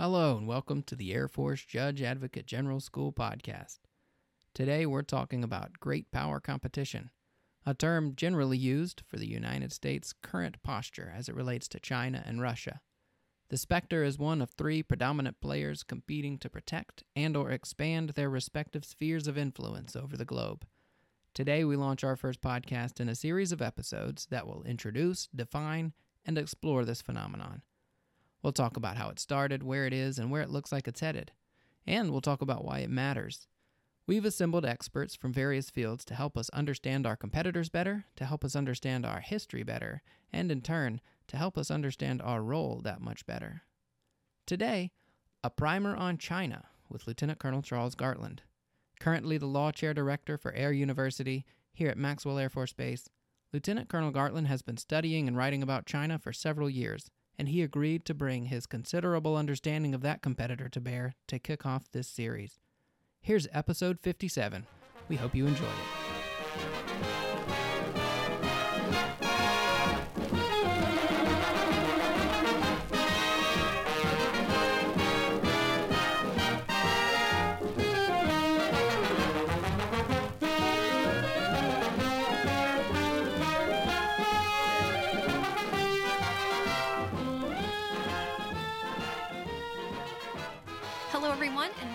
Hello, and welcome to the Air Force Judge Advocate General School podcast. Today we're talking about great power competition, a term generally used for the United States' current posture as it relates to China and Russia. The Spectre is one of three predominant players competing to protect and or expand their respective spheres of influence over the globe. Today we launch our first podcast in a series of episodes that will introduce, define, and explore this phenomenon. We'll talk about how it started, where it is, and where it looks like it's headed. And we'll talk about why it matters. We've assembled experts from various fields to help us understand our competitors better, to help us understand our history better, and in turn, to help us understand our role that much better. Today, a primer on China with Lieutenant Colonel Charles Gartland, currently the Law Chair Director for Air University here at Maxwell Air Force Base. Lieutenant Colonel Gartland has been studying and writing about China for several years and he agreed to bring his considerable understanding of that competitor to bear to kick off this series. Here's episode 57. We hope you enjoy it.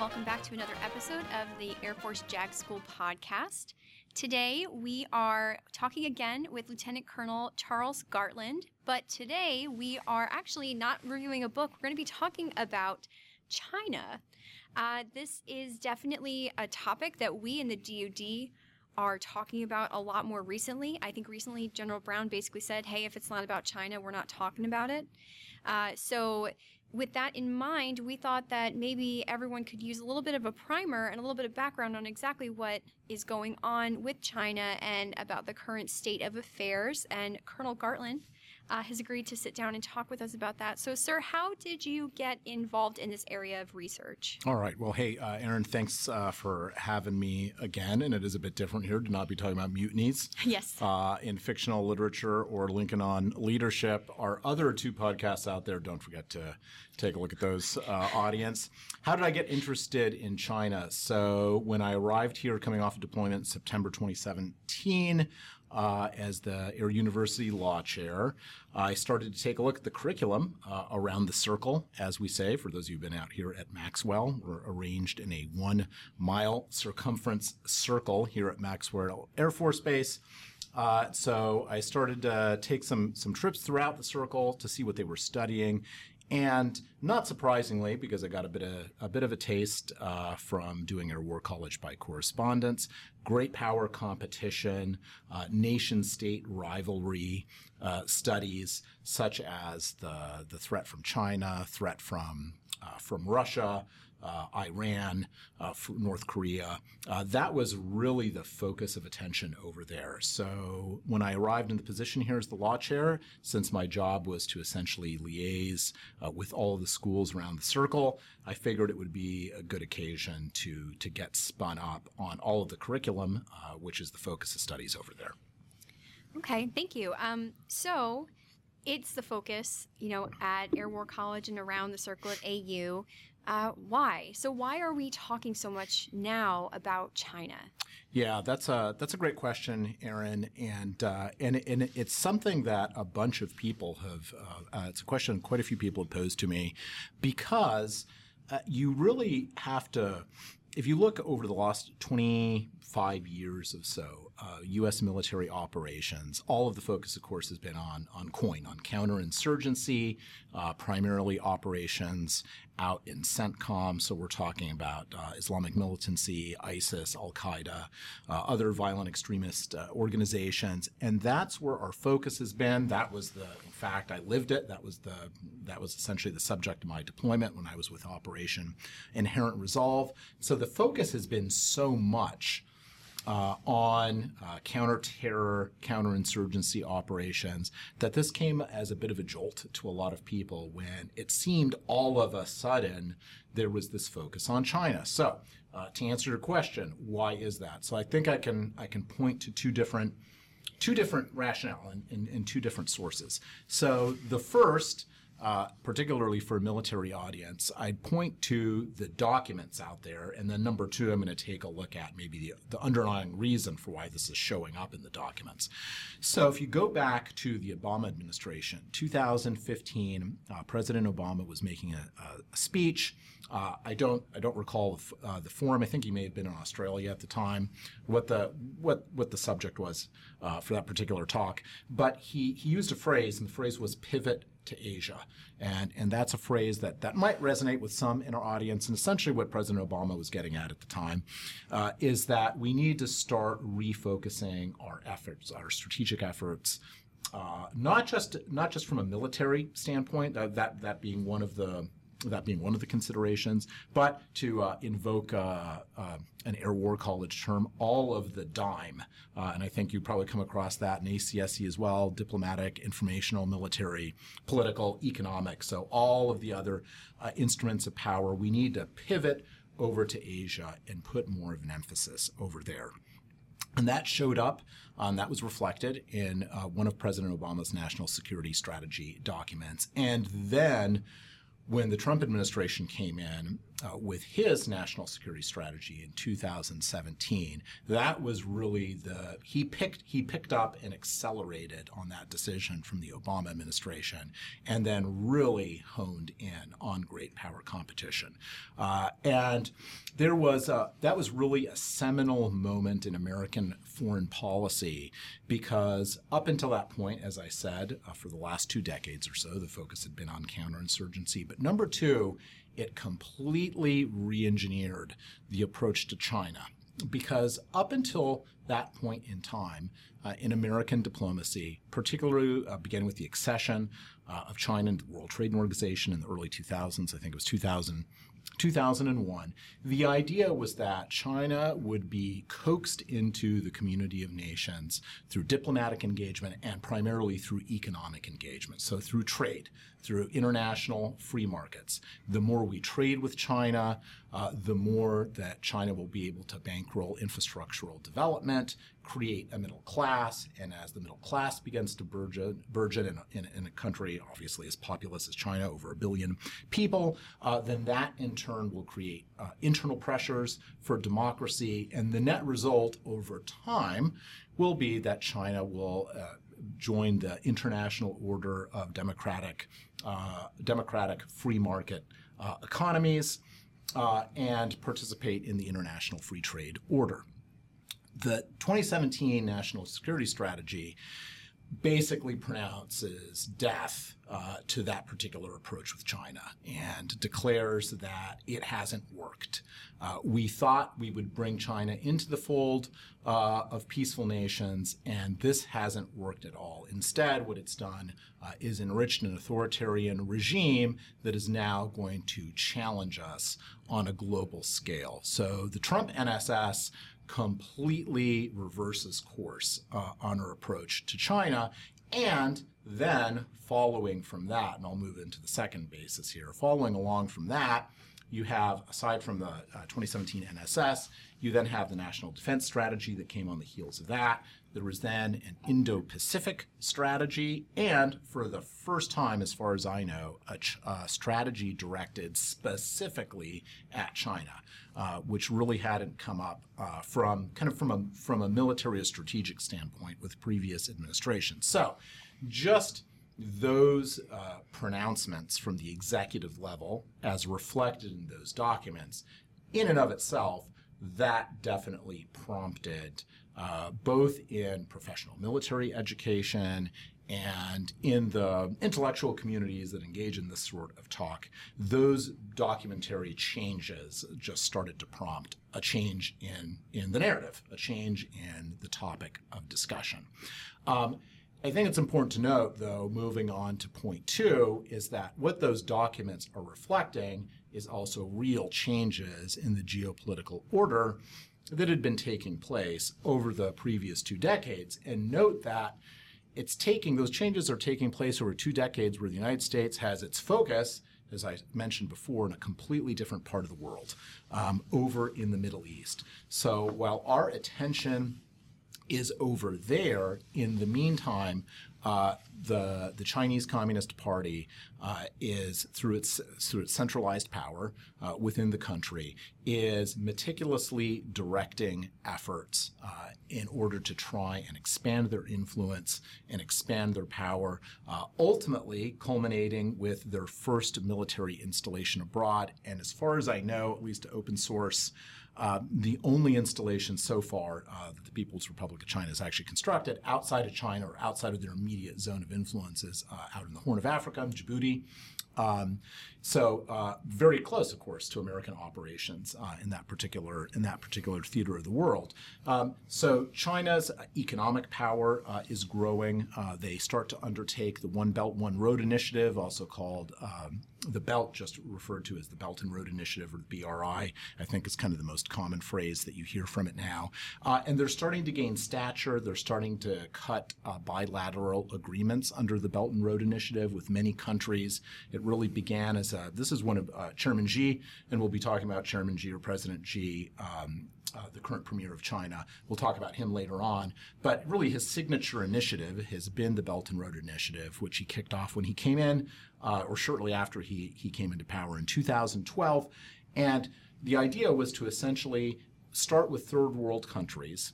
Welcome back to another episode of the Air Force JAG School podcast. Today, we are talking again with Lieutenant Colonel Charles Gartland, but today we are actually not reviewing a book. We're going to be talking about China. Uh, this is definitely a topic that we in the DoD are talking about a lot more recently. I think recently General Brown basically said, hey, if it's not about China, we're not talking about it. Uh, so, with that in mind, we thought that maybe everyone could use a little bit of a primer and a little bit of background on exactly what is going on with China and about the current state of affairs. And Colonel Gartland uh, has agreed to sit down and talk with us about that. So, sir, how did you get involved in this area of research? All right. Well, hey, uh, Aaron, thanks uh, for having me again. And it is a bit different here to not be talking about mutinies. Yes. Uh, in fictional literature or Lincoln on leadership. Our other two podcasts out there, don't forget to take a look at those, uh, audience. How did I get interested in China? So, when I arrived here coming off of deployment in September 2017, uh, as the Air University Law Chair. I started to take a look at the curriculum uh, around the circle, as we say, for those of you who've been out here at Maxwell. We're arranged in a one mile circumference circle here at Maxwell Air Force Base. Uh, so I started to take some some trips throughout the circle to see what they were studying, and not surprisingly, because I got a bit of a bit of a taste uh, from doing Air War College by correspondence, great power competition, uh, nation-state rivalry uh, studies, such as the the threat from China, threat from uh, from Russia, uh, Iran, uh, North Korea. Uh, that was really the focus of attention over there. So when I arrived in the position here as the law chair, since my job was to essentially liaise uh, with all of the schools around the circle, I figured it would be a good occasion to to get spun up on all of the curriculum, which is the focus of studies over there. Okay, thank you. Um, so it's the focus, you know, at Air War College and around the circle at AU. Uh, why? So why are we talking so much now about China? Yeah, that's a that's a great question, Aaron, and uh, and and it's something that a bunch of people have. Uh, uh, it's a question quite a few people have posed to me, because uh, you really have to. If you look over the last 25 years or so, uh, U.S. military operations, all of the focus, of course, has been on on COIN, on counterinsurgency, uh, primarily operations out in CENTCOM. So we're talking about uh, Islamic militancy, ISIS, Al Qaeda, uh, other violent extremist uh, organizations, and that's where our focus has been. That was the, in fact, I lived it. That was the, that was essentially the subject of my deployment when I was with Operation Inherent Resolve. So the focus has been so much uh, on uh, counter-terror, counterinsurgency operations, that this came as a bit of a jolt to a lot of people when it seemed all of a sudden there was this focus on China. So, uh, to answer your question, why is that? So, I think I can I can point to two different two different rationale and, and, and two different sources. So, the first uh, particularly for a military audience, I'd point to the documents out there. And then number two, I'm going to take a look at maybe the, the underlying reason for why this is showing up in the documents. So if you go back to the Obama administration, 2015, uh, President Obama was making a, a speech. Uh, I don't I don't recall the, uh, the forum. I think he may have been in Australia at the time. What the what what the subject was uh, for that particular talk, but he he used a phrase, and the phrase was pivot to Asia. And, and that's a phrase that, that might resonate with some in our audience. And essentially, what President Obama was getting at at the time uh, is that we need to start refocusing our efforts, our strategic efforts. Uh, not just not just from a military standpoint, that that being one of the that being one of the considerations, but to uh, invoke uh, uh, an air war college term, all of the dime, uh, and I think you probably come across that in ACSC as well, diplomatic, informational, military, political, economic, so all of the other uh, instruments of power, we need to pivot over to Asia and put more of an emphasis over there. And that showed up, um, that was reflected in uh, one of President Obama's national security strategy documents. And then when the Trump administration came in uh, with his national security strategy in 2017, that was really the he picked he picked up and accelerated on that decision from the Obama administration, and then really honed in on great power competition. Uh, and there was a, that was really a seminal moment in American foreign policy because up until that point, as I said, uh, for the last two decades or so, the focus had been on counterinsurgency. But number two, it completely re engineered the approach to China. Because up until that point in time, uh, in American diplomacy, particularly uh, beginning with the accession uh, of China into the World Trade Organization in the early 2000s, I think it was 2000, 2001, the idea was that China would be coaxed into the community of nations through diplomatic engagement and primarily through economic engagement, so through trade, through international free markets. The more we trade with China, uh, the more that China will be able to bankroll infrastructural development, create a middle class, and as the middle class begins to burgeon, burgeon in, a, in, in a country obviously as populous as China, over a billion people, uh, then that in turn will create uh, internal pressures for democracy, and the net result over time will be that China will uh, join the international order of democratic, uh, democratic free market uh, economies uh, and participate in the international free trade order. The 2017 National Security Strategy basically pronounces death uh, to that particular approach with China and declares that it hasn't worked. Uh, we thought we would bring China into the fold uh, of peaceful nations, and this hasn't worked at all. Instead, what it's done uh, is enriched an authoritarian regime that is now going to challenge us on a global scale. So the Trump NSS completely reverses course uh, on our approach to China. And then, following from that, and I'll move into the second basis here, following along from that, you have, aside from the uh, 2017 NSS, you then have the National Defense Strategy that came on the heels of that. There was then an Indo Pacific strategy, and for the first time, as far as I know, a, ch- a strategy directed specifically at China, uh, which really hadn't come up uh, from kind of from a from a military or strategic standpoint with previous administrations. So, just those uh, pronouncements from the executive level, as reflected in those documents, in and of itself, that definitely prompted uh, both in professional military education and in the intellectual communities that engage in this sort of talk, those documentary changes just started to prompt a change in, in the narrative, a change in the topic of discussion. Um, I think it's important to note, though, moving on to point two, is that what those documents are reflecting is also real changes in the geopolitical order that had been taking place over the previous two decades. And note that it's taking, those changes are taking place over two decades where the United States has its focus, as I mentioned before, in a completely different part of the world, um, over in the Middle East. So while our attention is over there. In the meantime, uh, the the Chinese Communist Party uh, is through its through its centralized power uh, within the country is meticulously directing efforts uh, in order to try and expand their influence and expand their power, uh, ultimately culminating with their first military installation abroad. And as far as I know, at least open source. Uh, the only installation so far uh, that the People's Republic of China has actually constructed outside of China or outside of their immediate zone of influence is uh, out in the Horn of Africa, Djibouti. Um, so uh, very close, of course, to American operations uh, in that particular in that particular theater of the world. Um, so China's economic power uh, is growing. Uh, they start to undertake the One Belt One Road initiative, also called um, the Belt, just referred to as the Belt and Road Initiative or the BRI. I think is kind of the most common phrase that you hear from it now. Uh, and they're starting to gain stature. They're starting to cut uh, bilateral agreements under the Belt and Road Initiative with many countries. It really began as a, this is one of uh, Chairman Xi, and we'll be talking about Chairman Xi or President Xi. Um, uh, the current premier of China. We'll talk about him later on. But really, his signature initiative has been the Belt and Road Initiative, which he kicked off when he came in, uh, or shortly after he, he came into power in 2012. And the idea was to essentially start with third world countries,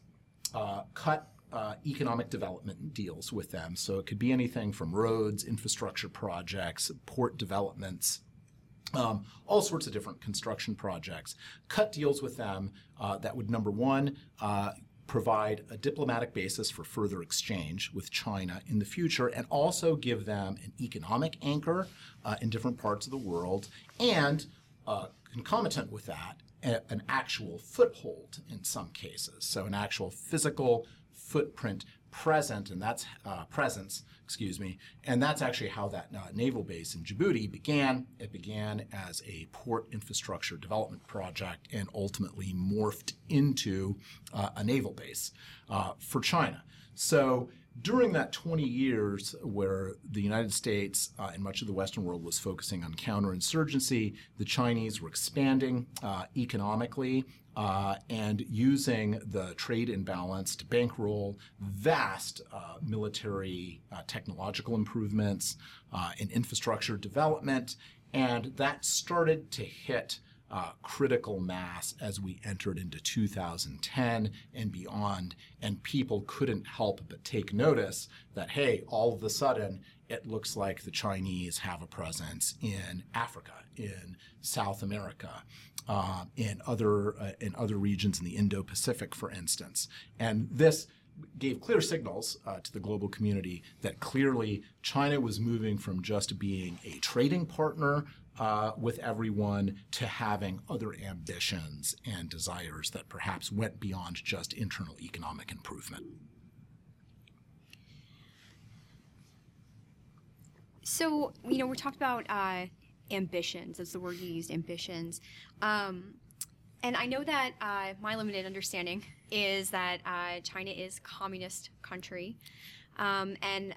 uh, cut uh, economic development deals with them. So it could be anything from roads, infrastructure projects, port developments, um, all sorts of different construction projects. Cut deals with them uh, that would, number one, uh, provide a diplomatic basis for further exchange with China in the future and also give them an economic anchor uh, in different parts of the world and uh, concomitant with that, a, an actual foothold in some cases. So, an actual physical footprint present, and that's uh, presence, excuse me, and that's actually how that uh, naval base in Djibouti began. It began as a port infrastructure development project and ultimately morphed into uh, a naval base uh, for China. So during that 20 years where the United States uh, and much of the Western world was focusing on counterinsurgency, the Chinese were expanding uh, economically uh, and using the trade imbalance to bankroll vast uh, military uh, technological improvements uh, in infrastructure development. And that started to hit uh, critical mass as we entered into 2010 and beyond. And people couldn't help but take notice that, hey, all of a sudden, it looks like the Chinese have a presence in Africa, in South America, uh, in other uh, in other regions in the Indo-Pacific, for instance. And this gave clear signals uh, to the global community that clearly China was moving from just being a trading partner uh, with everyone to having other ambitions and desires that perhaps went beyond just internal economic improvement. So, you know, we talked about uh, ambitions. That's the word you used, ambitions. Um, and I know that uh, my limited understanding is that uh, China is communist country, um, and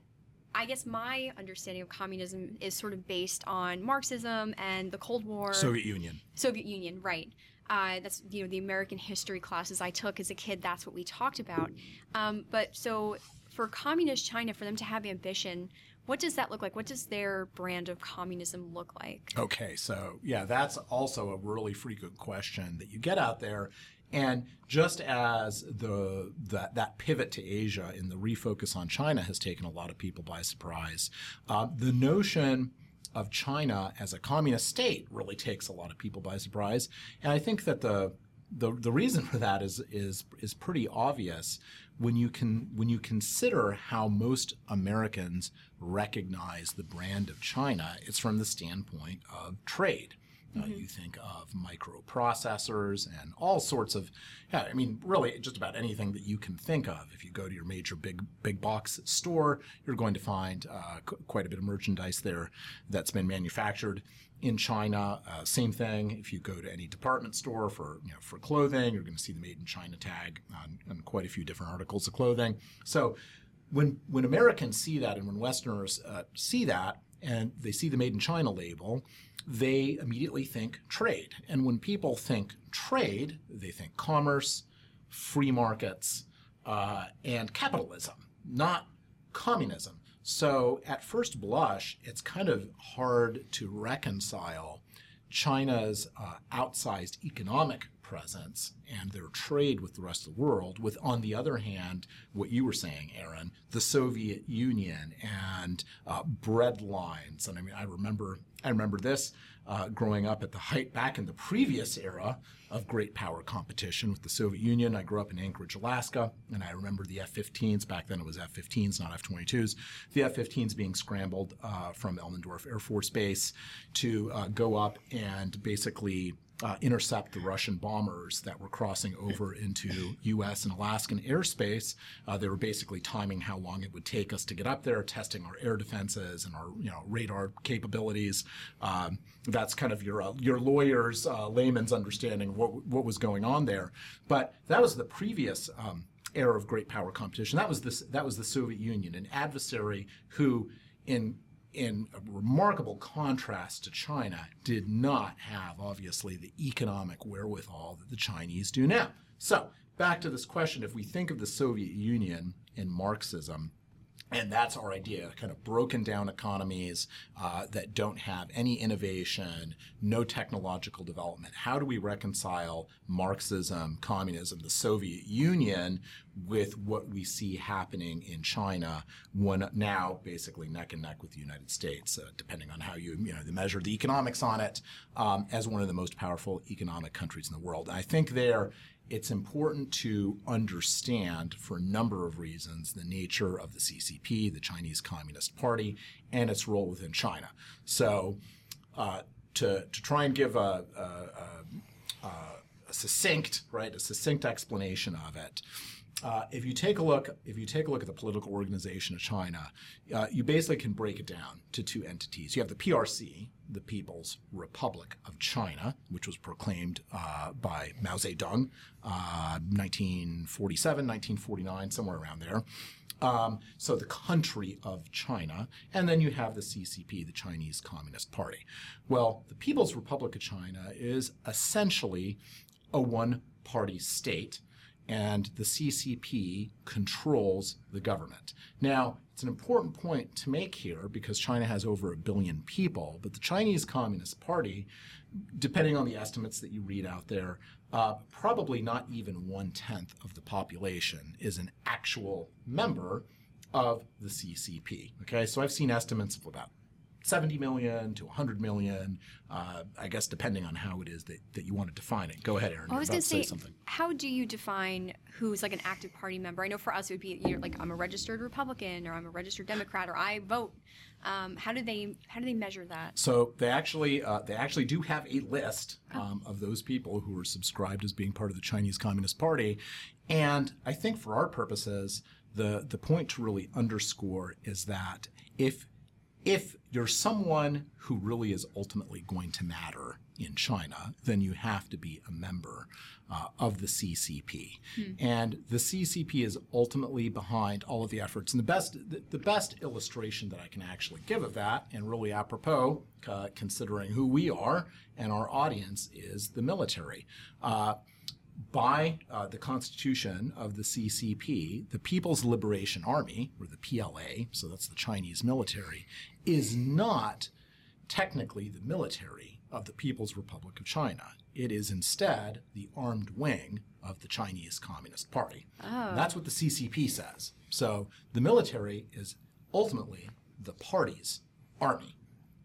I guess my understanding of communism is sort of based on Marxism and the Cold War. Soviet Union. Soviet Union, right? Uh, that's you know the American history classes I took as a kid. That's what we talked about. Um, but so for communist China, for them to have ambition, what does that look like? What does their brand of communism look like? Okay, so yeah, that's also a really frequent question that you get out there. And just as the that, that pivot to Asia and the refocus on China has taken a lot of people by surprise, uh, the notion of China as a communist state really takes a lot of people by surprise. And I think that the the, the reason for that is is is pretty obvious when you can when you consider how most Americans recognize the brand of China, it's from the standpoint of trade. Uh, mm-hmm. Uh, you think of microprocessors and all sorts of, yeah, I mean, really just about anything that you can think of. If you go to your major big big box store, you're going to find uh, c- quite a bit of merchandise there that's been manufactured in China. Uh, same thing. If you go to any department store for you know, for clothing, you're going to see the made in China tag on, on quite a few different articles of clothing. So when when Americans see that and when Westerners uh, see that and they see the made in China label, they immediately think trade. And when people think trade, they think commerce, free markets, uh, and capitalism, not communism. So, at first blush, it's kind of hard to reconcile China's uh, outsized economic presence and their trade with the rest of the world, with, on the other hand, what you were saying, Aaron, the Soviet Union and uh, bread lines. And I mean, I remember, I remember this uh, growing up at the height back in the previous era of great power competition with the Soviet Union. I grew up in Anchorage, Alaska, and I remember the F-15s. Back then, it was F-15s, not F-22s. The F-15s being scrambled uh, from Elmendorf Air Force Base to uh, go up and basically uh, intercept the Russian bombers that were crossing over into U.S. and Alaskan airspace. Uh, they were basically timing how long it would take us to get up there, testing our air defenses and our you know radar capabilities. Um, that's kind of your uh, your lawyer's uh, layman's understanding of what what was going on there. But that was the previous. Um, era of great power competition. That was this. That was the Soviet Union, an adversary who, in in a remarkable contrast to China, did not have, obviously, the economic wherewithal that the Chinese do now. So, back to this question if we think of the Soviet Union in Marxism, and that's our idea kind of broken down economies uh, that don't have any innovation, no technological development. How do we reconcile Marxism, communism, the Soviet Union with what we see happening in China, one now basically neck and neck with the United States, uh, depending on how you, you know, measure the economics on it, um, as one of the most powerful economic countries in the world. And I think there it's important to understand, for a number of reasons, the nature of the CCP, the Chinese Communist Party, and its role within China. So, uh, to, to try and give a, a, a, a, succinct, right, a succinct explanation of it, uh, if you take a look, if you take a look at the political organization of China, uh, you basically can break it down to two entities. You have the PRC, the People's Republic of China, which was proclaimed uh, by Mao Zedong, 1947, uh, 1949, somewhere around there. Um, so the country of China, and then you have the CCP, the Chinese Communist Party. Well, the People's Republic of China is essentially a one-party state and the CCP controls the government. Now, it's an important point to make here because China has over a billion people, but the Chinese Communist Party, depending on the estimates that you read out there, uh, probably not even one tenth of the population is an actual member of the CCP. Okay, so I've seen estimates of about 70 million to 100 million, uh, I guess, depending on how it is that, that you want to define it. Go ahead, Aaron. I was going to say, something. how do you define who's like an active party member? I know for us it would be you're like I'm a registered Republican or I'm a registered Democrat or I vote. Um, how do they how do they measure that? So they actually uh, they actually do have a list oh. um, oh. of those people who are subscribed as being part of the Chinese Communist Party, and I think for our purposes, the the point to really underscore is that if if you're someone who really is ultimately going to matter in China, then you have to be a member uh, of the CCP. Hmm. And the CCP is ultimately behind all of the efforts. And the best, the, the best illustration that I can actually give of that, and really apropos, uh, considering who we are and our audience, is the military. Uh, by uh, the constitution of the CCP, the People's Liberation Army, or the PLA, so that's the Chinese military, is not technically the military of the People's Republic of China. It is instead the armed wing of the Chinese Communist Party. Oh. That's what the CCP says. So the military is ultimately the party's army,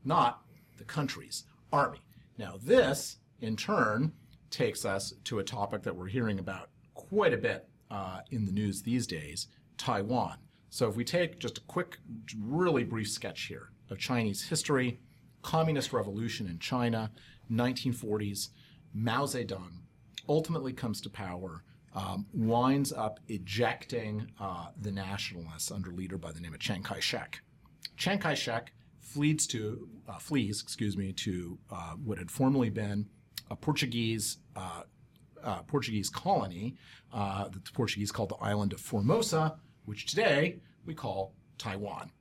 not the country's army. Now, this, in turn, takes us to a topic that we're hearing about quite a bit uh, in the news these days Taiwan. So, if we take just a quick, really brief sketch here of Chinese history, Communist Revolution in China, 1940s, Mao Zedong ultimately comes to power, um, winds up ejecting uh, the nationalists under leader by the name of Chiang Kai shek. Chiang Kai shek flees to, uh, flees, excuse me, to uh, what had formerly been a Portuguese uh, uh, Portuguese colony uh, that the Portuguese called the island of Formosa, which today we call Taiwan.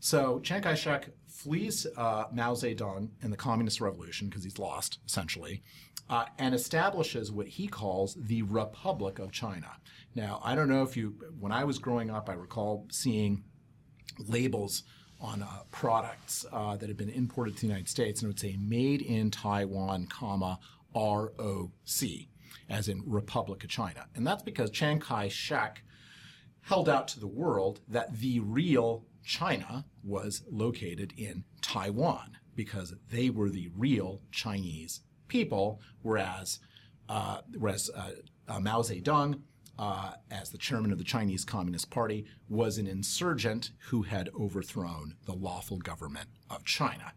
So Chiang Kai-shek flees uh, Mao Zedong in the Communist Revolution because he's lost essentially, uh, and establishes what he calls the Republic of China. Now I don't know if you, when I was growing up, I recall seeing labels on uh, products uh, that have been imported to the United States, and it would say "Made in Taiwan, comma ROC," as in Republic of China, and that's because Chiang Kai-shek held out to the world that the real China was located in Taiwan because they were the real Chinese people, whereas uh, whereas uh, uh, Mao Zedong, uh, as the chairman of the Chinese Communist Party, was an insurgent who had overthrown the lawful government of China.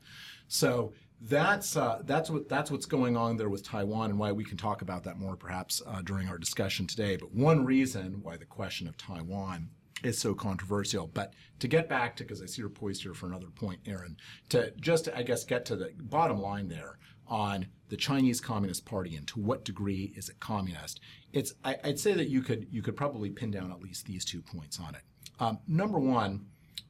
So that's uh, that's what that's what's going on there with Taiwan, and why we can talk about that more perhaps uh, during our discussion today. But one reason why the question of Taiwan is so controversial. But to get back to, because I see you're poised here for another point, Aaron, to just I guess get to the bottom line there on the Chinese Communist Party and to what degree is it communist? It's I, would say that you could you could probably pin down at least these two points on it. Um, number one,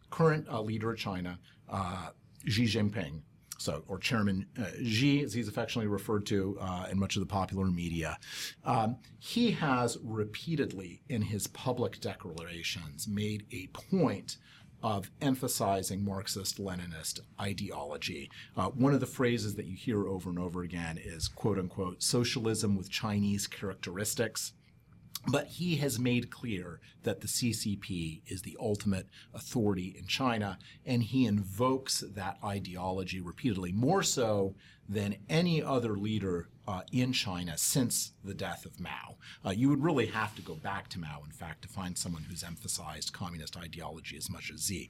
current uh, leader of China, uh, Xi Jinping, so or Chairman uh, Xi, as he's affectionately referred to uh, in much of the popular media, um, he has repeatedly in his public declarations made a point of emphasizing Marxist Leninist ideology. Uh, one of the phrases that you hear over and over again is quote unquote socialism with Chinese characteristics. But he has made clear that the CCP is the ultimate authority in China, and he invokes that ideology repeatedly, more so than any other leader uh, in China since the death of Mao. Uh, you would really have to go back to Mao, in fact, to find someone who's emphasized communist ideology as much as Xi.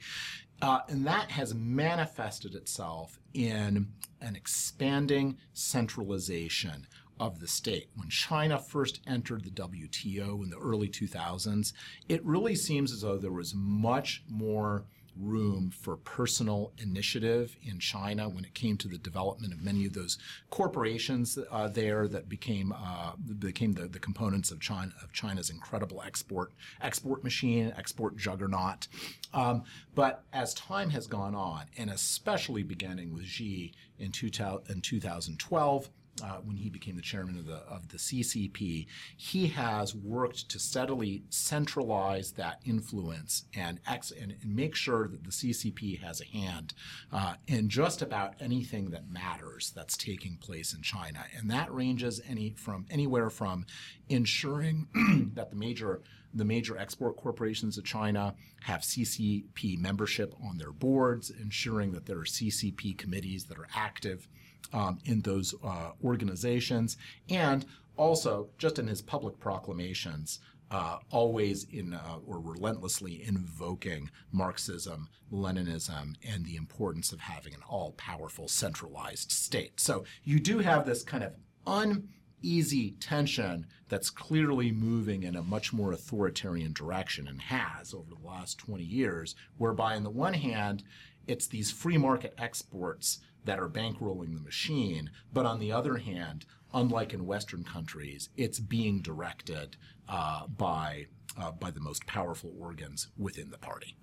Uh, and that has manifested itself in an expanding centralization of the state. When China first entered the WTO in the early 2000s, it really seems as though there was much more room for personal initiative in China when it came to the development of many of those corporations uh, there that became uh, became the, the components of China of China's incredible export export machine, export juggernaut. Um, but as time has gone on, and especially beginning with Xi in, two, in 2012 uh, when he became the chairman of the of the CCP, he has worked to steadily centralize that influence and ex- and, and make sure that the CCP has a hand uh, in just about anything that matters that's taking place in China, and that ranges any from anywhere from ensuring that the major the major export corporations of China have CCP membership on their boards, ensuring that there are CCP committees that are active um, in those uh, organizations, and also just in his public proclamations, uh, always in uh, or relentlessly invoking Marxism, Leninism, and the importance of having an all-powerful centralized state. So you do have this kind of uneasy tension that's clearly moving in a much more authoritarian direction and has over the last 20 years, whereby on the one hand, it's these free market exports that are bankrolling the machine. But on the other hand, unlike in Western countries, it's being directed uh, by uh, by the most powerful organs within the party.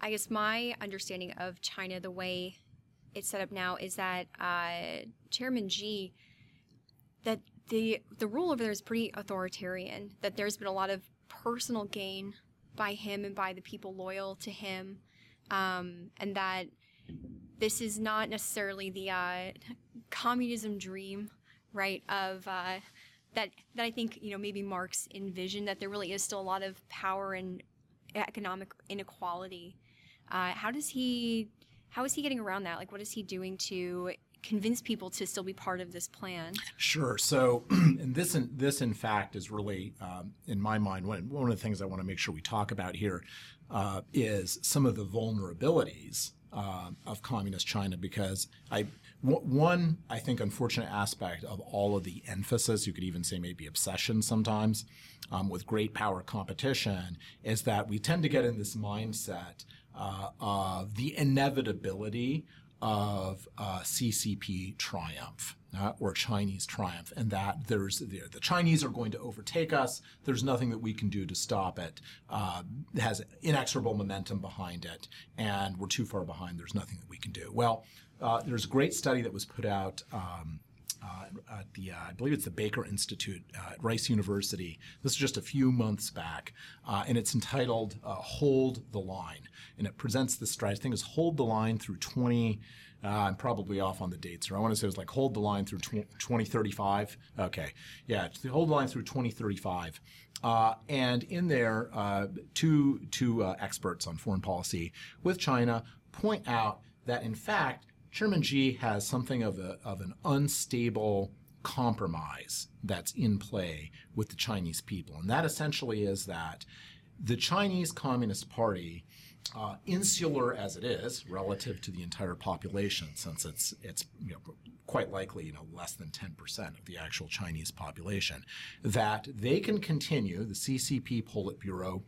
I guess my understanding of China, the way it's set up now, is that uh, Chairman Xi, that the the rule over there is pretty authoritarian. That there's been a lot of personal gain by him and by the people loyal to him, um, and that this is not necessarily the uh, communism dream, right? Of uh, that that I think you know maybe Marx envisioned that there really is still a lot of power and economic inequality. Uh, how does he? How is he getting around that? Like, what is he doing to convince people to still be part of this plan? Sure. So, and this, in, this in fact, is really, um, in my mind, one, one of the things I want to make sure we talk about here uh, is some of the vulnerabilities uh, of communist China because I w- one I think unfortunate aspect of all of the emphasis you could even say maybe obsession sometimes um, with great power competition is that we tend to get in this mindset uh, of the inevitability of uh, CCP triumph uh, or Chinese triumph, and that there's the, the, Chinese are going to overtake us. There's nothing that we can do to stop it. Uh, it has inexorable momentum behind it, and we're too far behind. There's nothing that we can do. Well, uh, there's a great study that was put out. Um, uh, uh, at the, uh, I believe it's the Baker Institute uh, at Rice University. This is just a few months back, uh, and it's entitled "Hold the Line," and it presents the strategy. I think it's "Hold the Line" through 20. Uh, I'm probably off on the dates or I want to say it was like hold the line through 2035. Okay. Yeah, it's the hold the line through 2035. Uh, and in there, uh, two, two experts on foreign policy with China point out that, in fact, Chairman Xi has something of, a, of an unstable compromise that's in play with the Chinese people. And that essentially is that the Chinese Communist Party, uh, insular as it is relative to the entire population, since it's, it's you know, quite likely you know, less than 10% of the actual Chinese population, that they can continue, the CCP Politburo,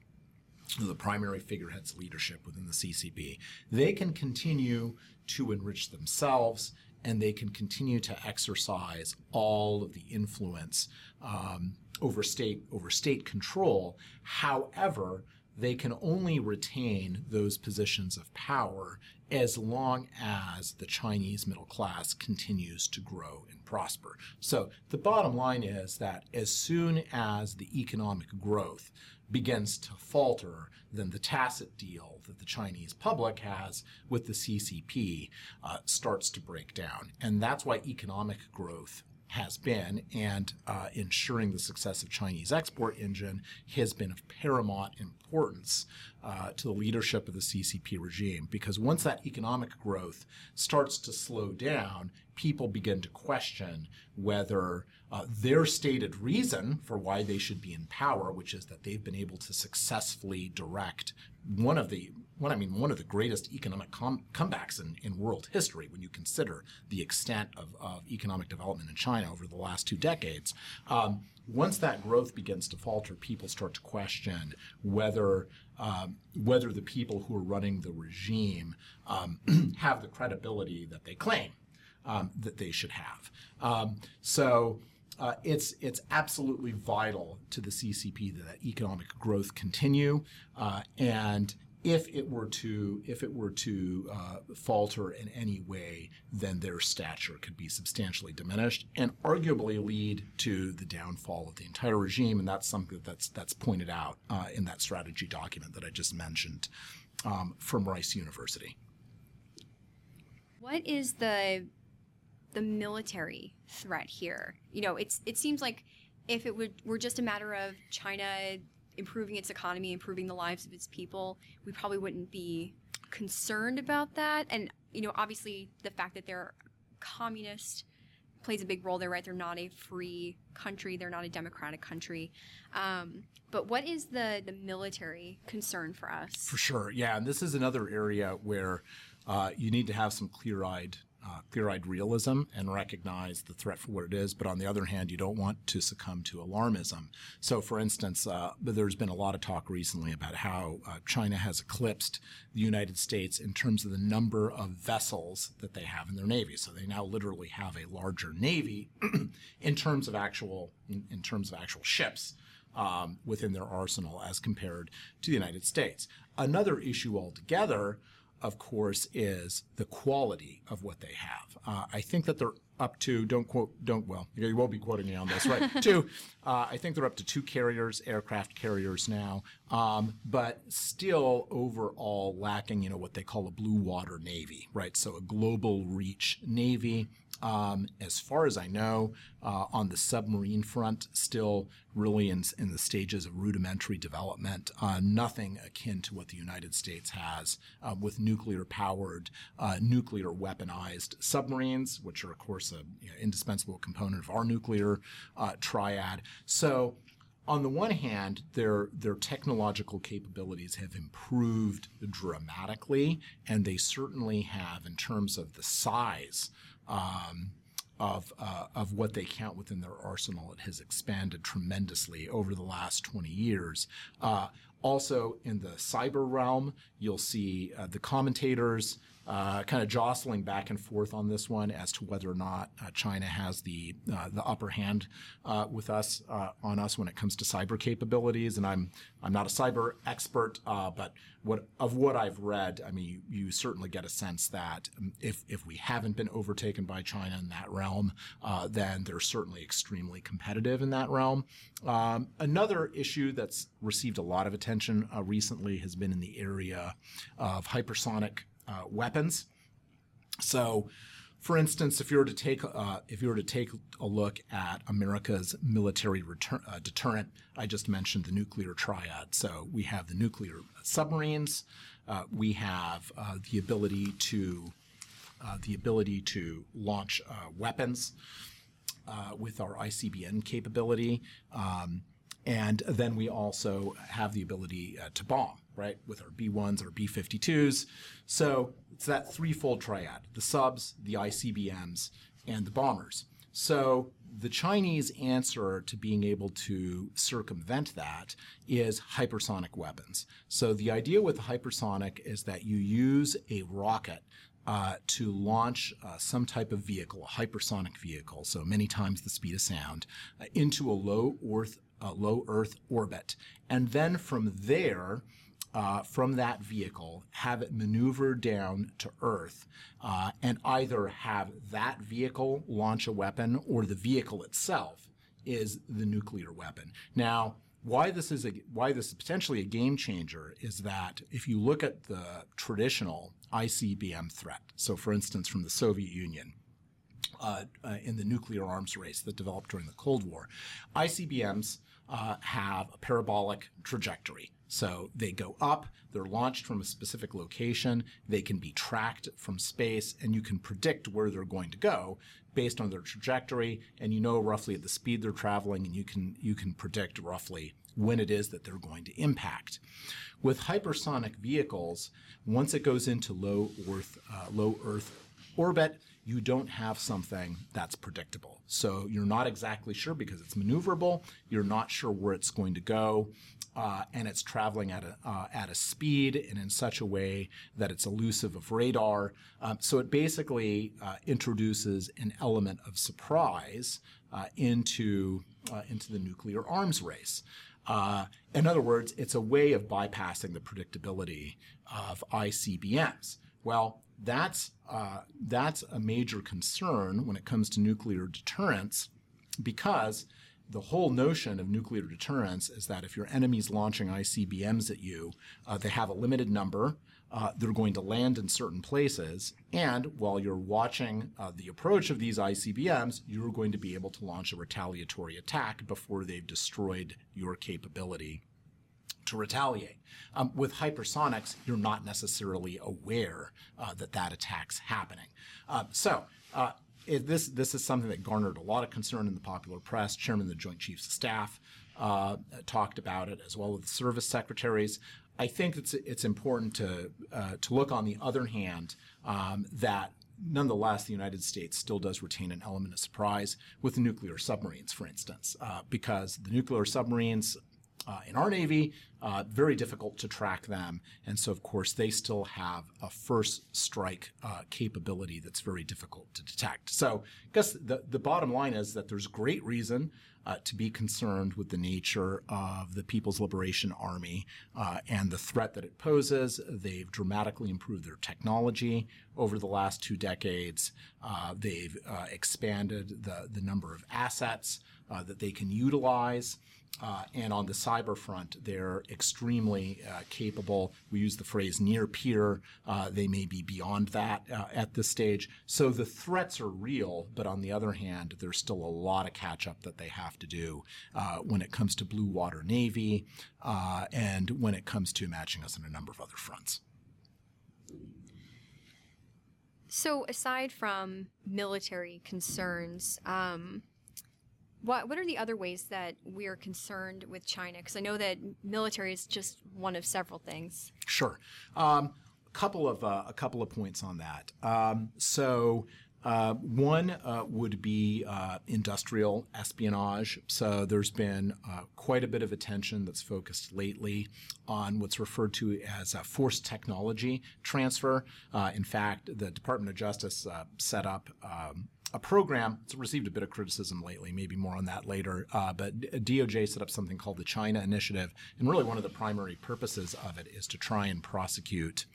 the primary figureheads leadership within the CCP, they can continue to enrich themselves and they can continue to exercise all of the influence um, over state over state control. However, they can only retain those positions of power as long as the Chinese middle class continues to grow and prosper. So the bottom line is that as soon as the economic growth begins to falter, then the tacit deal that the Chinese public has with the CCP uh, starts to break down. And that's why economic growth has been and uh, ensuring the success of Chinese export engine has been of paramount importance uh, to the leadership of the CCP regime. Because once that economic growth starts to slow down, people begin to question whether uh, their stated reason for why they should be in power, which is that they've been able to successfully direct one of the I mean one of the greatest economic com- comebacks in, in world history when you consider the extent of, of economic development in China over the last two decades. Um, once that growth begins to falter, people start to question whether um, whether the people who are running the regime um, have the credibility that they claim um, that they should have. Um, so uh, it's it's absolutely vital to the CCP that, that economic growth continue, uh, and if it were to if it were to uh, falter in any way, then their stature could be substantially diminished and arguably lead to the downfall of the entire regime. And that's something that's that's pointed out uh, in that strategy document that I just mentioned um, from Rice University. What is the the military threat here. You know, it's it seems like if it would were just a matter of China improving its economy, improving the lives of its people, we probably wouldn't be concerned about that. And you know, obviously, the fact that they're communist plays a big role there, right? They're not a free country. They're not a democratic country. Um, but what is the the military concern for us? For sure, yeah. And this is another area where uh, you need to have some clear eyed uh, clear-eyed realism and recognize the threat for what it is. But on the other hand, you don't want to succumb to alarmism. So, for instance, uh, there's been a lot of talk recently about how uh, China has eclipsed the United States in terms of the number of vessels that they have in their navy. So they now literally have a larger navy in terms of actual in, in terms of actual ships. Um, within their arsenal as compared to the United States. Another issue altogether of course, is the quality of what they have. Uh, I think that they're up to don't quote don't well you won't be quoting me on this right two uh, I think they're up to two carriers aircraft carriers now um, but still overall lacking you know what they call a blue water navy right? So a global reach navy. Um, as far as I know, uh, on the submarine front, still really in, in the stages of rudimentary development, uh, nothing akin to what the United States has uh, with nuclear powered, uh, nuclear weaponized submarines, which are, of course, an you know, indispensable component of our nuclear uh, triad. So, on the one hand, their their technological capabilities have improved dramatically, and they certainly have in terms of the size um, of, uh, of what they count within their arsenal. It has expanded tremendously over the last 20 years. Uh, also, in the cyber realm, you'll see uh, the commentators uh, kind of jostling back and forth on this one as to whether or not uh, China has the uh, the upper hand uh, with us uh, on us when it comes to cyber capabilities. And I'm I'm not a cyber expert, but what of what I've read, I mean, you, you, certainly get a sense that um, if if we haven't been overtaken by China in that realm, then they're certainly extremely competitive in that realm. Um, another issue that's received a lot of attention recently has been in the area of hypersonic uh, weapons. So, for instance, if you were to take uh, if you were to take a look at America's military retur- uh, deterrent, I just mentioned the nuclear triad. So we have the nuclear submarines, uh, we have uh, the ability to uh, the ability to launch weapons with our ICBM capability. Um, and then we also have the ability uh, to bomb, right, with our B1s, our B52s. So it's that threefold triad the subs, the ICBMs, and the bombers. So the Chinese answer to being able to circumvent that is hypersonic weapons. So the idea with the hypersonic is that you use a rocket uh, to launch uh, some type of vehicle, a hypersonic vehicle, so many times the speed of sound, uh, into a low Earth uh, low Earth orbit. And then from there, uh, from that vehicle, have it maneuver down to Earth, uh, and either have that vehicle launch a weapon or the vehicle itself is the nuclear weapon. Now, why this is a why this is potentially a game changer is that if you look at the traditional ICBM threat, so for instance from the Soviet Union, uh, uh, in the nuclear arms race that developed during the Cold War. ICBMs uh, have a parabolic trajectory. So they go up, they're launched from a specific location, they can be tracked from space, and you can predict where they're going to go based on their trajectory, and you know roughly at the speed they're traveling, and you can you can predict roughly when it is that they're going to impact. With hypersonic vehicles, once it goes into low Earth uh, low Earth orbit, you don't have something that's predictable. So you're not exactly sure because it's maneuverable. You're not sure where it's going to go. Uh, and it's traveling at a, uh, at a speed and in such a way that it's elusive of radar. Um, so it basically uh, introduces an element of surprise uh, into, uh, into the nuclear arms race. Uh, in other words, it's a way of bypassing the predictability of ICBMs. Well, that's uh, that's a major concern when it comes to nuclear deterrence, because the whole notion of nuclear deterrence is that if your enemy's launching ICBMs at you, uh, they have a limited number. Uh, they're going to land in certain places, and while you're watching uh, the approach of these ICBMs, you're going to be able to launch a retaliatory attack before they've destroyed your capability to retaliate. Um, with hypersonics, you're not necessarily aware uh, that that attack's happening. Uh, so. Uh, it, this this is something that garnered a lot of concern in the popular press. Chairman of the Joint Chiefs of Staff uh, talked about it, as well as the service secretaries. I think it's it's important to uh, to look on the other hand um, that nonetheless, the United States still does retain an element of surprise with nuclear submarines, for instance, uh, because the nuclear submarines uh, in our Navy, uh, very difficult to track them. And so, of course, they still have a first strike uh, capability that's very difficult to detect. So, I guess the, the bottom line is that there's great reason uh, to be concerned with the nature of the People's Liberation Army uh, and the threat that it poses. They've dramatically improved their technology over the last two decades. Uh, they've expanded the, the number of assets that they can utilize. Uh, and on the cyber front, they're extremely uh, capable. We use the phrase near peer. Uh, they may be beyond that uh, at this stage. So the threats are real, but on the other hand, there's still a lot of catch up that they have to do uh, when it comes to Blue Water Navy uh, and when it comes to matching us on a number of other fronts. So, aside from military concerns, um, what what are the other ways that we are concerned with China? Because I know that military is just one of several things. Sure. Um, couple of uh, a couple of points on that. Um, so Uh, one uh, would be uh, industrial espionage. So there's been uh, quite a bit of attention that's focused lately on what's referred to as forced technology transfer. Uh, in fact, the Department of Justice uh, set up. Um, a program. It's received a bit of criticism lately, maybe more on that later. Uh, but DOJ set up something called the China Initiative. And really, one of the primary purposes of it is to try and prosecute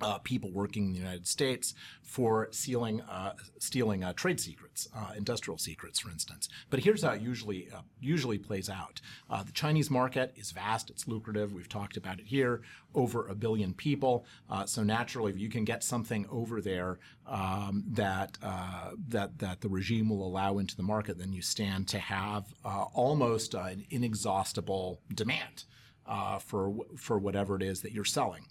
uh, people working in the United States for stealing, uh, stealing uh, trade secrets, uh, industrial secrets, for instance. But here's how it usually uh, usually plays out: uh, the Chinese market is vast, it's lucrative. We've talked about it here. Over a billion people, so naturally, if you can get something over there um, that that that the regime will allow into the market, then you stand to have almost an inexhaustible demand for for whatever it is that you're selling.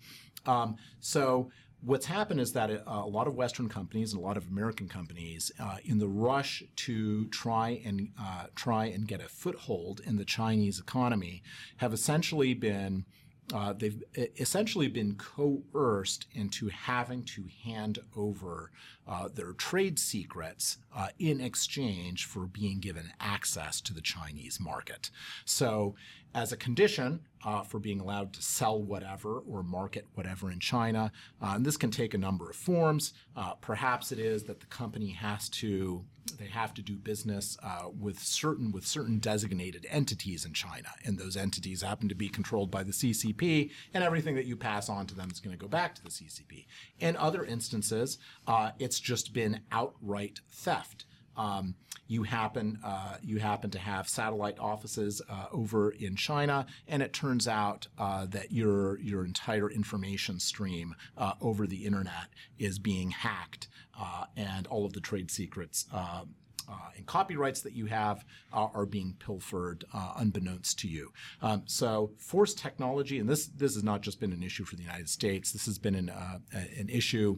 Um, so what's happened is that a, uh, a, lot of Western companies and a lot of American companies, uh, in the rush to try and uh, try and get a foothold in the Chinese economy, have essentially been uh, they've essentially been coerced into having to hand over uh, their trade secrets uh, in exchange for being given access to the Chinese market. So as a condition uh, for being allowed to sell whatever or market whatever in China. Uh, and this can take a number of forms. Uh, perhaps it is that the company has to they have to do business uh, with certain with certain designated entities in China, and those entities happen to be controlled by the CCP, and everything that you pass on to them is going to go back to the CCP. In other instances, uh, it's just been outright theft. Um, you happen uh, you happen to have satellite offices uh, over in China, and it turns out uh, that your your entire information stream uh, over the internet is being hacked, uh, and all of the trade secrets. Uh, and copyrights that you have are being pilfered unbeknownst to you. Um, so, forced technology, and this this has not just been an issue for the United States. This has been an an issue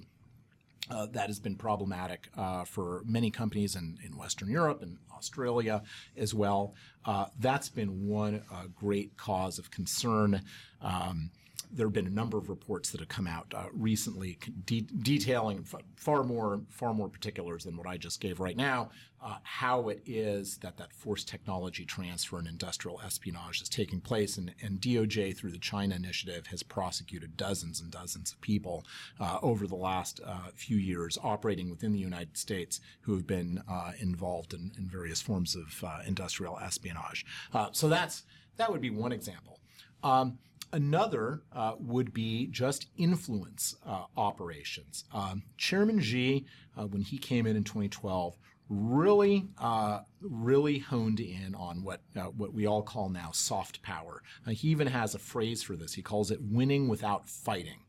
uh, that has been problematic uh, for many companies in, in Western Europe and Australia as well. Uh, that's been one uh, great cause of concern. Um, there have been a number of reports that have come out uh, recently de- detailing far more far more particulars than what I just gave right now. Uh, how it is that that forced technology transfer and industrial espionage is taking place, and, and DOJ through the China Initiative has prosecuted dozens and dozens of people uh, over the last uh, few years operating within the United States who have been uh, involved in, in, various forms of uh, industrial espionage. so that's that would be one example. Um, Another uh, would be just influence uh, operations. Um, Chairman Xi, uh, when he came in in 2012, really, uh, really honed in on what uh, what we all call now soft power. Uh, he even has a phrase for this. He calls it "winning without fighting."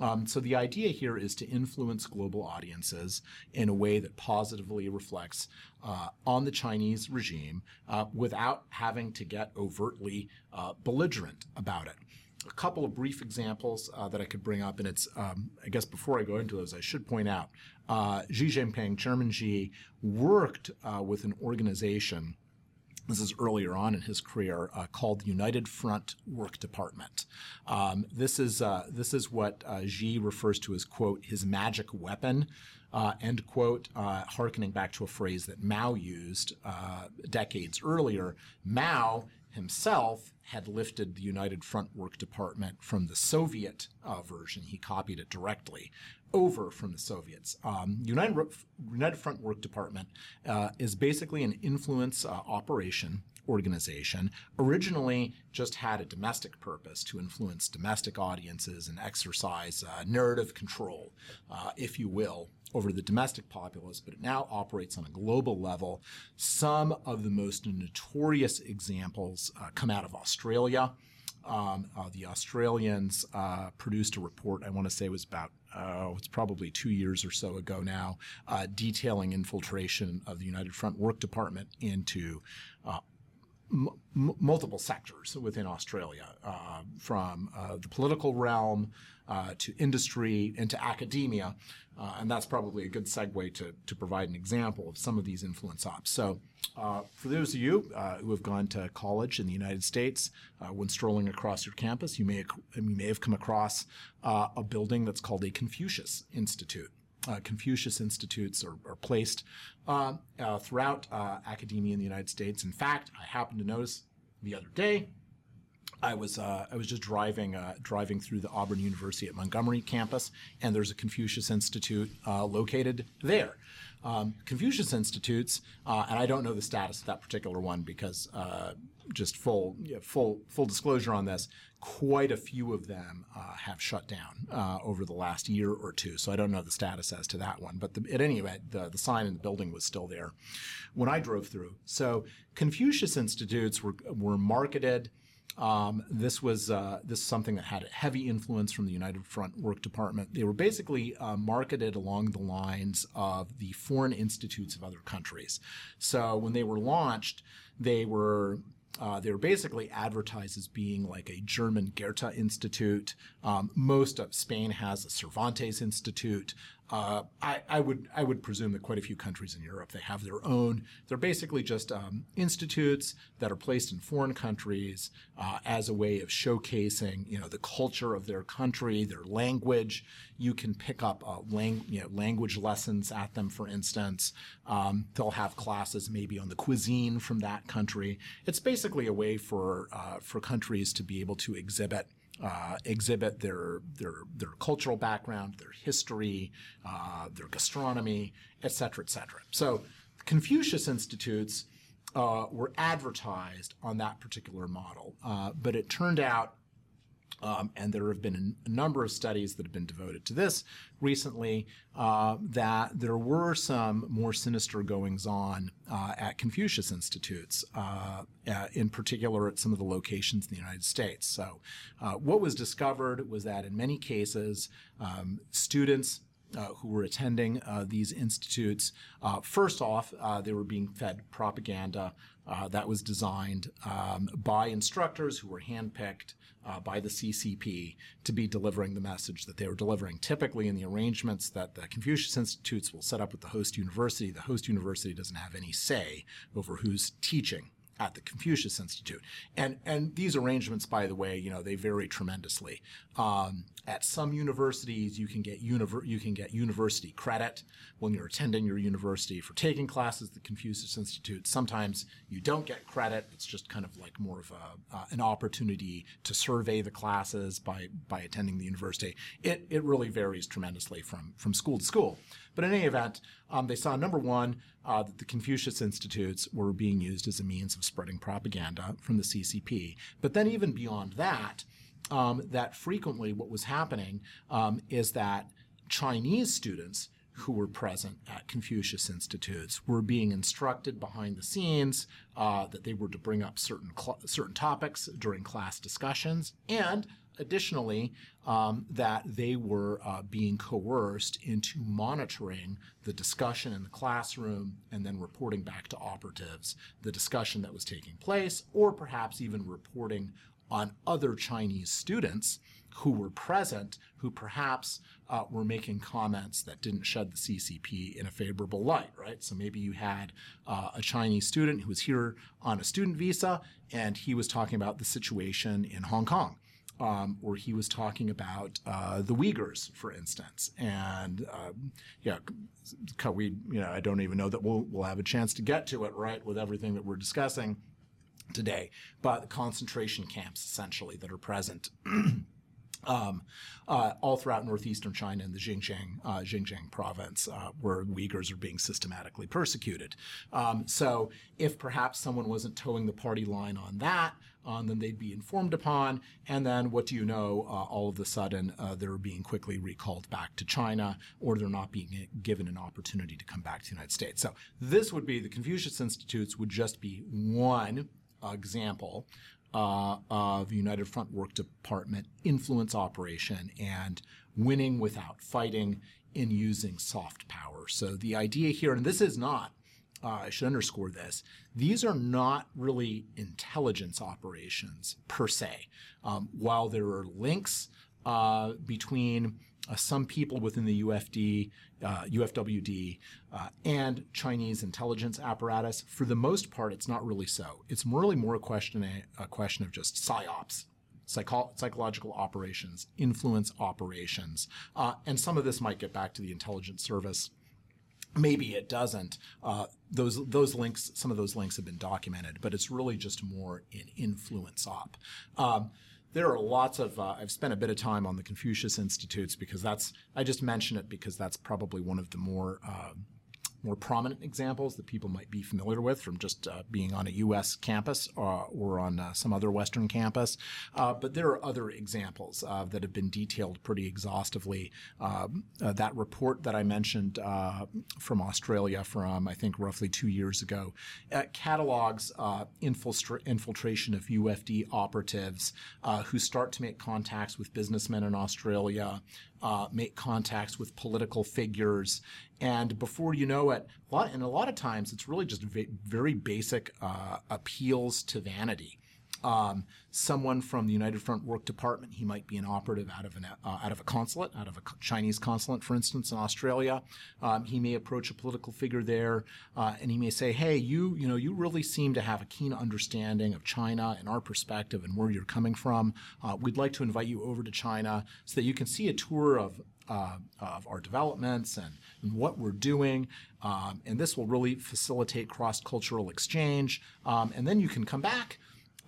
Um, so the idea here is to influence global audiences in a way that positively reflects uh, on the Chinese regime uh, without having to get overtly uh, belligerent about it a couple of brief examples uh, that I could bring up, and it's um, I guess before I go into those, I should point out uh, Xi Jinping, Chairman Xi, worked uh, with an organization. This is earlier on in his career, uh, called the United Front Work Department. Um, this is uh, this is what uh, Xi refers to as quote his magic weapon. Uh, end quote, uh, harkening back to a phrase that Mao used uh, decades earlier. Mao himself had lifted the United Front Work Department from the Soviet uh, version. He copied it directly over from the Soviets. Um, United, United Front Work Department uh, is basically an influence uh, operation organization originally just had a domestic purpose to influence domestic audiences and exercise uh, narrative control, uh, if you will, over the domestic populace, but it now operates on a global level. Some of the most notorious examples uh, come out of Australia. Um, uh, the Australians uh, produced a report, I want to say was about, uh, it's probably two years or so ago now, uh, detailing infiltration of the United Front Work Department into uh, M- multiple sectors within Australia, uh, from uh, the political realm uh, to industry and to academia. Uh, and that's probably a good segue to, to provide an example of some of these influence ops. So, uh, for those of you uh, who have gone to college in the United States, when strolling across your campus, you may, you may have come across a building that's called a Confucius Institute. uh, Confucius Institutes are, are placed uh, uh, throughout uh, academia in the United States. In fact, I happened to notice the other day I was uh, I was just driving uh, driving through the Auburn University at Montgomery campus, and there's a Confucius Institute uh, located there. Um, Confucius Institutes, uh, and I don't know the status of that particular one because uh, just full yeah, full full disclosure on this, quite a few of them uh, have shut down over the last year or two. So I don't know the status as to that one. But the, at any event, the, the sign in the building was still there when I drove through. So Confucius Institutes were were marketed. Um, this was uh, this is something that had a heavy influence from the United Front Work Department. They were basically uh, marketed along the lines of the foreign institutes of other countries. So when they were launched, they were uh, they were basically advertised as being like a German Goethe Institute. Um, most of Spain has a Cervantes Institute. Uh, I, would I would presume that quite a few countries in Europe they have their own. They're basically just um, institutes that are placed in foreign countries uh, as a way of showcasing you know the culture of their country, their language. You can pick up uh, lang- you know, language lessons at them, for instance. Um, they'll have classes maybe on the cuisine from that country. It's basically a way for uh, for countries to be able to exhibit uh, exhibit their, their, their cultural background, their history, uh, their gastronomy, et cetera, et cetera. So Confucius Institutes uh, were advertised on that particular model, uh, but it turned out um, and there have been a number of studies that have been devoted to this recently uh, that there were some more sinister goings on uh, at Confucius Institutes, uh, in particular at some of the locations in the United States. So, uh, what was discovered was that in many cases, um, students uh, who were attending uh, these institutes. Uh, first off, uh, they were being fed propaganda that was designed um, by instructors who were handpicked uh, by the CCP to be delivering the message that they were delivering. Typically, in the arrangements that the Confucius Institutes will set up with the host university, the host university doesn't have any say over who's teaching at the Confucius Institute. And and these arrangements, by the way, you know, they vary tremendously. Um, at some universities, you can get univer- you can get university credit when you're attending your university for taking classes at the Confucius Institute. Sometimes you don't get credit. It's just kind of like more of a, uh, an opportunity to survey the classes by by attending the university. It it really varies tremendously from from school to school. But in any event, um, they saw number one uh, that the Confucius Institutes were being used as a means of spreading propaganda from the CCP. But then even beyond that, um, that frequently what was happening um, is that Chinese students who were present at Confucius Institutes were being instructed behind the scenes uh, that they were to bring up certain cl- certain topics during class discussions, and additionally, um, that they were uh, being coerced into monitoring the discussion in the classroom and then reporting back to operatives the discussion that was taking place, or perhaps even reporting on other Chinese students who were present who perhaps uh, were making comments that didn't shed the CCP in a favorable light, right? So maybe you had uh, a Chinese student who was here on a student visa and he was talking about the situation in Hong Kong um, where he was talking about uh, the Uyghurs, for instance, and um, yeah, we you know I don't even know that we'll we'll have a chance to get to it right with everything that we're discussing today, but the concentration camps essentially that are present. Um, uh, all throughout northeastern China and the Xinjiang, uh, Xinjiang province, uh, where Uyghurs are being systematically persecuted. Um, so, if perhaps someone wasn't toeing the party line on that, um, then they'd be informed upon. And then, what do you know? Uh, all of a sudden, uh, they're being quickly recalled back to China, or they're not being given an opportunity to come back to the United States. So, this would be the Confucius Institutes would just be one example uh, of United Front Work Department influence operation and winning without fighting in using soft power. So the idea here, and this is not, uh, I should underscore this, these are not really intelligence operations per se. Um, while there are links uh, between uh, some people within the UFD, uh, UFWD, uh, and Chinese intelligence apparatus. For the most part, it's not really so. It's really more a question a, a question of just psyops. psycho- psychological operations, influence operations, uh, and some of this might get back to the intelligence service maybe it doesn't. Uh, those those links, some of those links have been documented, but it's really just more in influence op. Um, there are lots of. Uh, I've spent a bit of time on the Confucius Institutes because that's. I just mention it because that's probably one of the more. Uh, more prominent examples that people might be familiar with from just uh, being on a U.S. campus uh, or on uh, some other Western campus. Uh, but there are other examples uh, that have been detailed pretty exhaustively. Um, that report that I mentioned from Australia from, I think, roughly two years ago catalogs infiltra- infiltration of UFD operatives who start to make contacts with businessmen in Australia, uh, make contacts with political figures. And before you know it, a lot, and a lot of times it's really just v- very basic uh, appeals to vanity. Um, someone from the United Front Work Department, he might be an operative out of an uh, out of a consulate, out of a Chinese consulate, for instance, in Australia. Um, he may approach a political figure there, uh, and he may say, "Hey, you you know you really seem to have a keen understanding of China and our perspective and where you're coming from. Uh, we'd like to invite you over to China so that you can see a tour of uh, of our developments and, and, what we're doing. Um, and this will really facilitate cross cultural exchange. Um, and then you can come back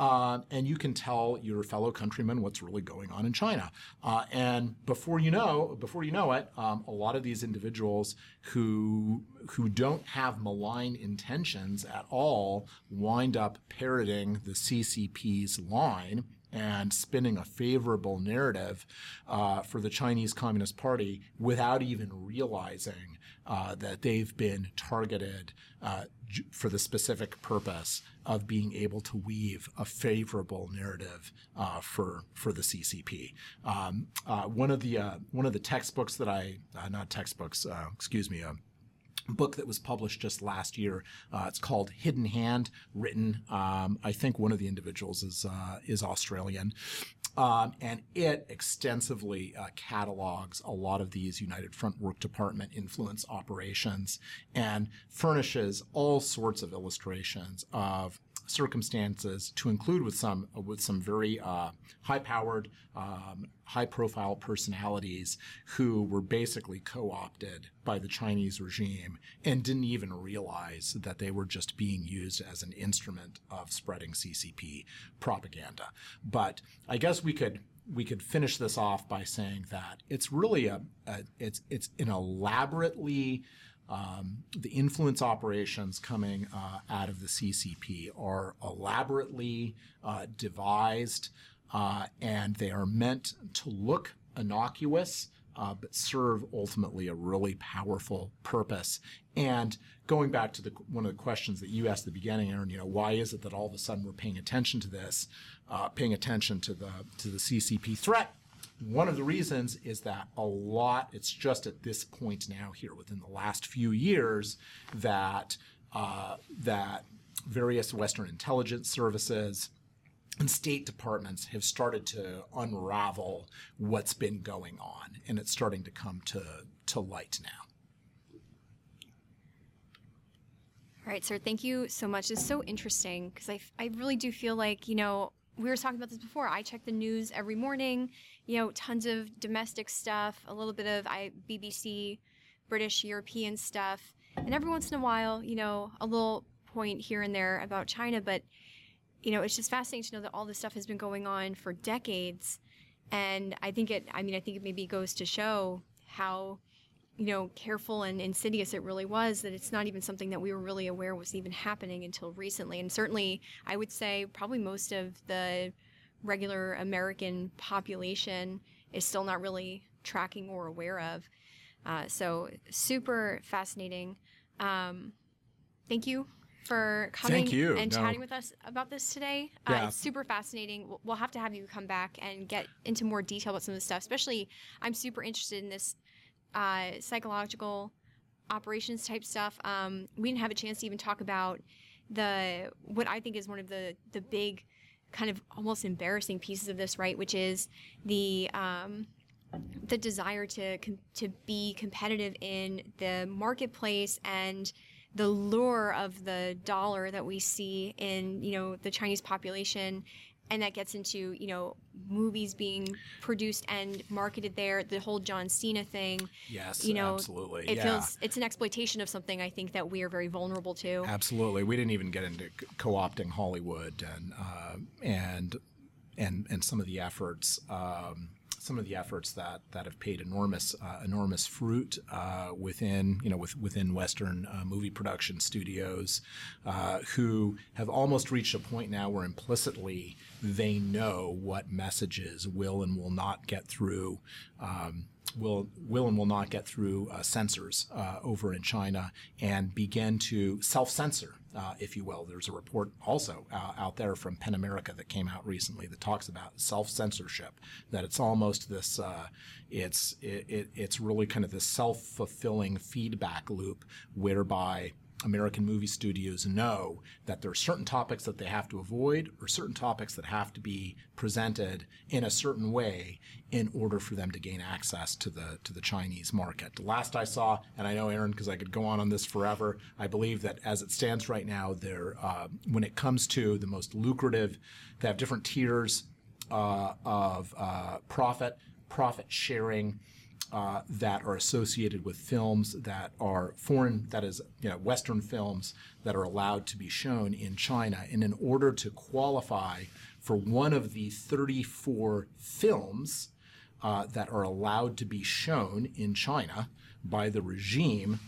uh, and you can tell your fellow countrymen what's really going on in China. Uh, and before you know, before you know it, um, a lot of these individuals who who don't have malign intentions at all wind up parroting the CCP's line and spinning a favorable narrative uh, for the Chinese Communist Party without even realizing uh, that they've been targeted uh, for the specific purpose of being able to weave a favorable narrative uh, for for the CCP. Um, uh, one of the uh, one of the textbooks that I not textbooks, excuse me book that was published just last year. Uh, it's called Hidden Hand, written. Um, I think one of the individuals is uh, is Australian, um, and it extensively uh, catalogs a lot of these United Front Work Department influence operations and furnishes all sorts of illustrations of circumstances to include with some with some very uh, high-powered, um, high-profile personalities who were basically co-opted by the Chinese regime and didn't even realize that they were just being used as an instrument of spreading CCP propaganda. But I guess we could we could finish this off by saying that it's really a, a it's it's an elaborately um, the influence operations coming uh, out of the CCP are elaborately uh, devised uh, and they are meant to look innocuous. Uh, but serve ultimately a really powerful purpose. And going back to the, one of the questions that you asked at the beginning, Aaron, you know, why is it that all of a sudden we're paying attention to this, uh, paying attention to the to the CCP threat? One of the reasons is that a lot, it's just at this point now here within the last few years that, uh, that various Western intelligence services and state departments have started to unravel what's been going on, and it's starting to come to, to light now. All right, sir. Thank you so much. It's so interesting because I, I really do feel like, you know, we were talking about this before. I check the news every morning, you know, tons of domestic stuff, a little bit of I, BBC, British, European stuff, and every once in a while, you know, a little point here and there about China. But, you know, it's just fascinating to know that all this stuff has been going on for decades. And I think it, I mean, I think it maybe goes to show how you know, careful and insidious it really was, that it's not even something that we were really aware was even happening until recently. And certainly, I would say probably most of the regular American population is still not really tracking or aware of. Uh, so, super fascinating. Um, thank you for coming and no. chatting with us about this today. Uh, yeah. Uh, it's super fascinating. We'll have to have you come back and get into more detail about some of the stuff. Especially, I'm super interested in this uh, psychological operations type stuff. Um, we didn't have a chance to even talk about the what I think is one of the the big kind of almost embarrassing pieces of this, right? Which is the um, the desire to to be competitive in the marketplace and the lure of the dollar that we see in you know the Chinese population and that gets into you know movies being produced and marketed there. The whole John Cena thing. Yes, you know, absolutely. It yeah. feels it's an exploitation of something I think that we are very vulnerable to. Absolutely, we didn't even get into co-opting Hollywood and uh, and and and some of the efforts. Um, some of the efforts that, that have paid enormous uh, enormous fruit uh, within you know with, within Western uh, movie production studios, uh, who have almost reached a point now where implicitly they know what messages will and will not get through. Um, will will and will not get through uh, censors uh, over in China and begin to self-censor, uh, if you will. There's a report also uh, out there from PEN America that came out recently that talks about self-censorship. That it's almost this, uh, it's it, it, it's really kind of this self-fulfilling feedback loop whereby American movie studios know that there are certain topics that they have to avoid or certain topics that have to be presented in a certain way in order for them to gain access to the to the Chinese market. The last I saw, and I know Aaron because I could go on on this forever, I believe that as it stands right now, there uh, when it comes to the most lucrative, they have different tiers uh, of uh, profit, profit sharing uh, that are associated with films that are foreign, that is, you know, Western films that are allowed to be shown in China. And in order to qualify for one of the 34 films uh, that are allowed to be shown in China by the regime,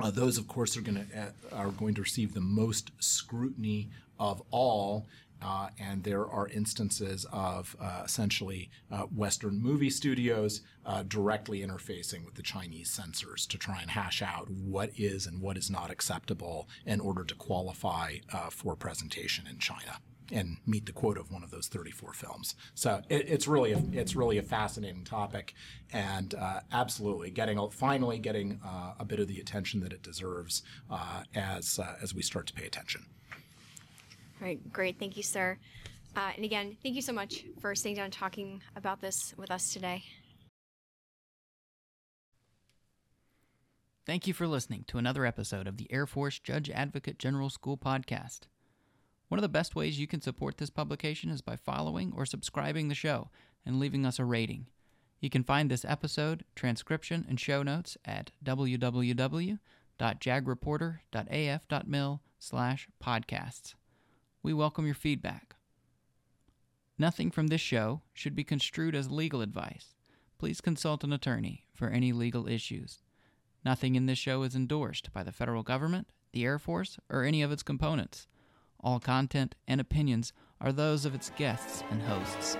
uh, those, of course, are going to uh, are going to receive the most scrutiny of all, uh, and there are instances of uh, essentially uh, Western movie studios uh, directly interfacing with the Chinese censors to try and hash out what is and what is not acceptable in order to qualify uh, for presentation in China and meet the quota of one of those 34 films. So it, it's really a, it's really a fascinating topic, and uh, absolutely getting finally getting uh, a bit of the attention that it deserves uh, as uh, as we start to pay attention. All right, great. Thank you, sir. Uh, and again, thank you so much for sitting down and talking about this with us today. Thank you for listening to another episode of the Air Force Judge Advocate General School podcast. One of the best ways you can support this publication is by following or subscribing the show and leaving us a rating. You can find this episode, transcription, and show notes at www.jagreporter.af.mil slash podcasts. We welcome your feedback. Nothing from this show should be construed as legal advice. Please consult an attorney for any legal issues. Nothing in this show is endorsed by the federal government, the Air Force, or any of its components. All content and opinions are those of its guests and hosts.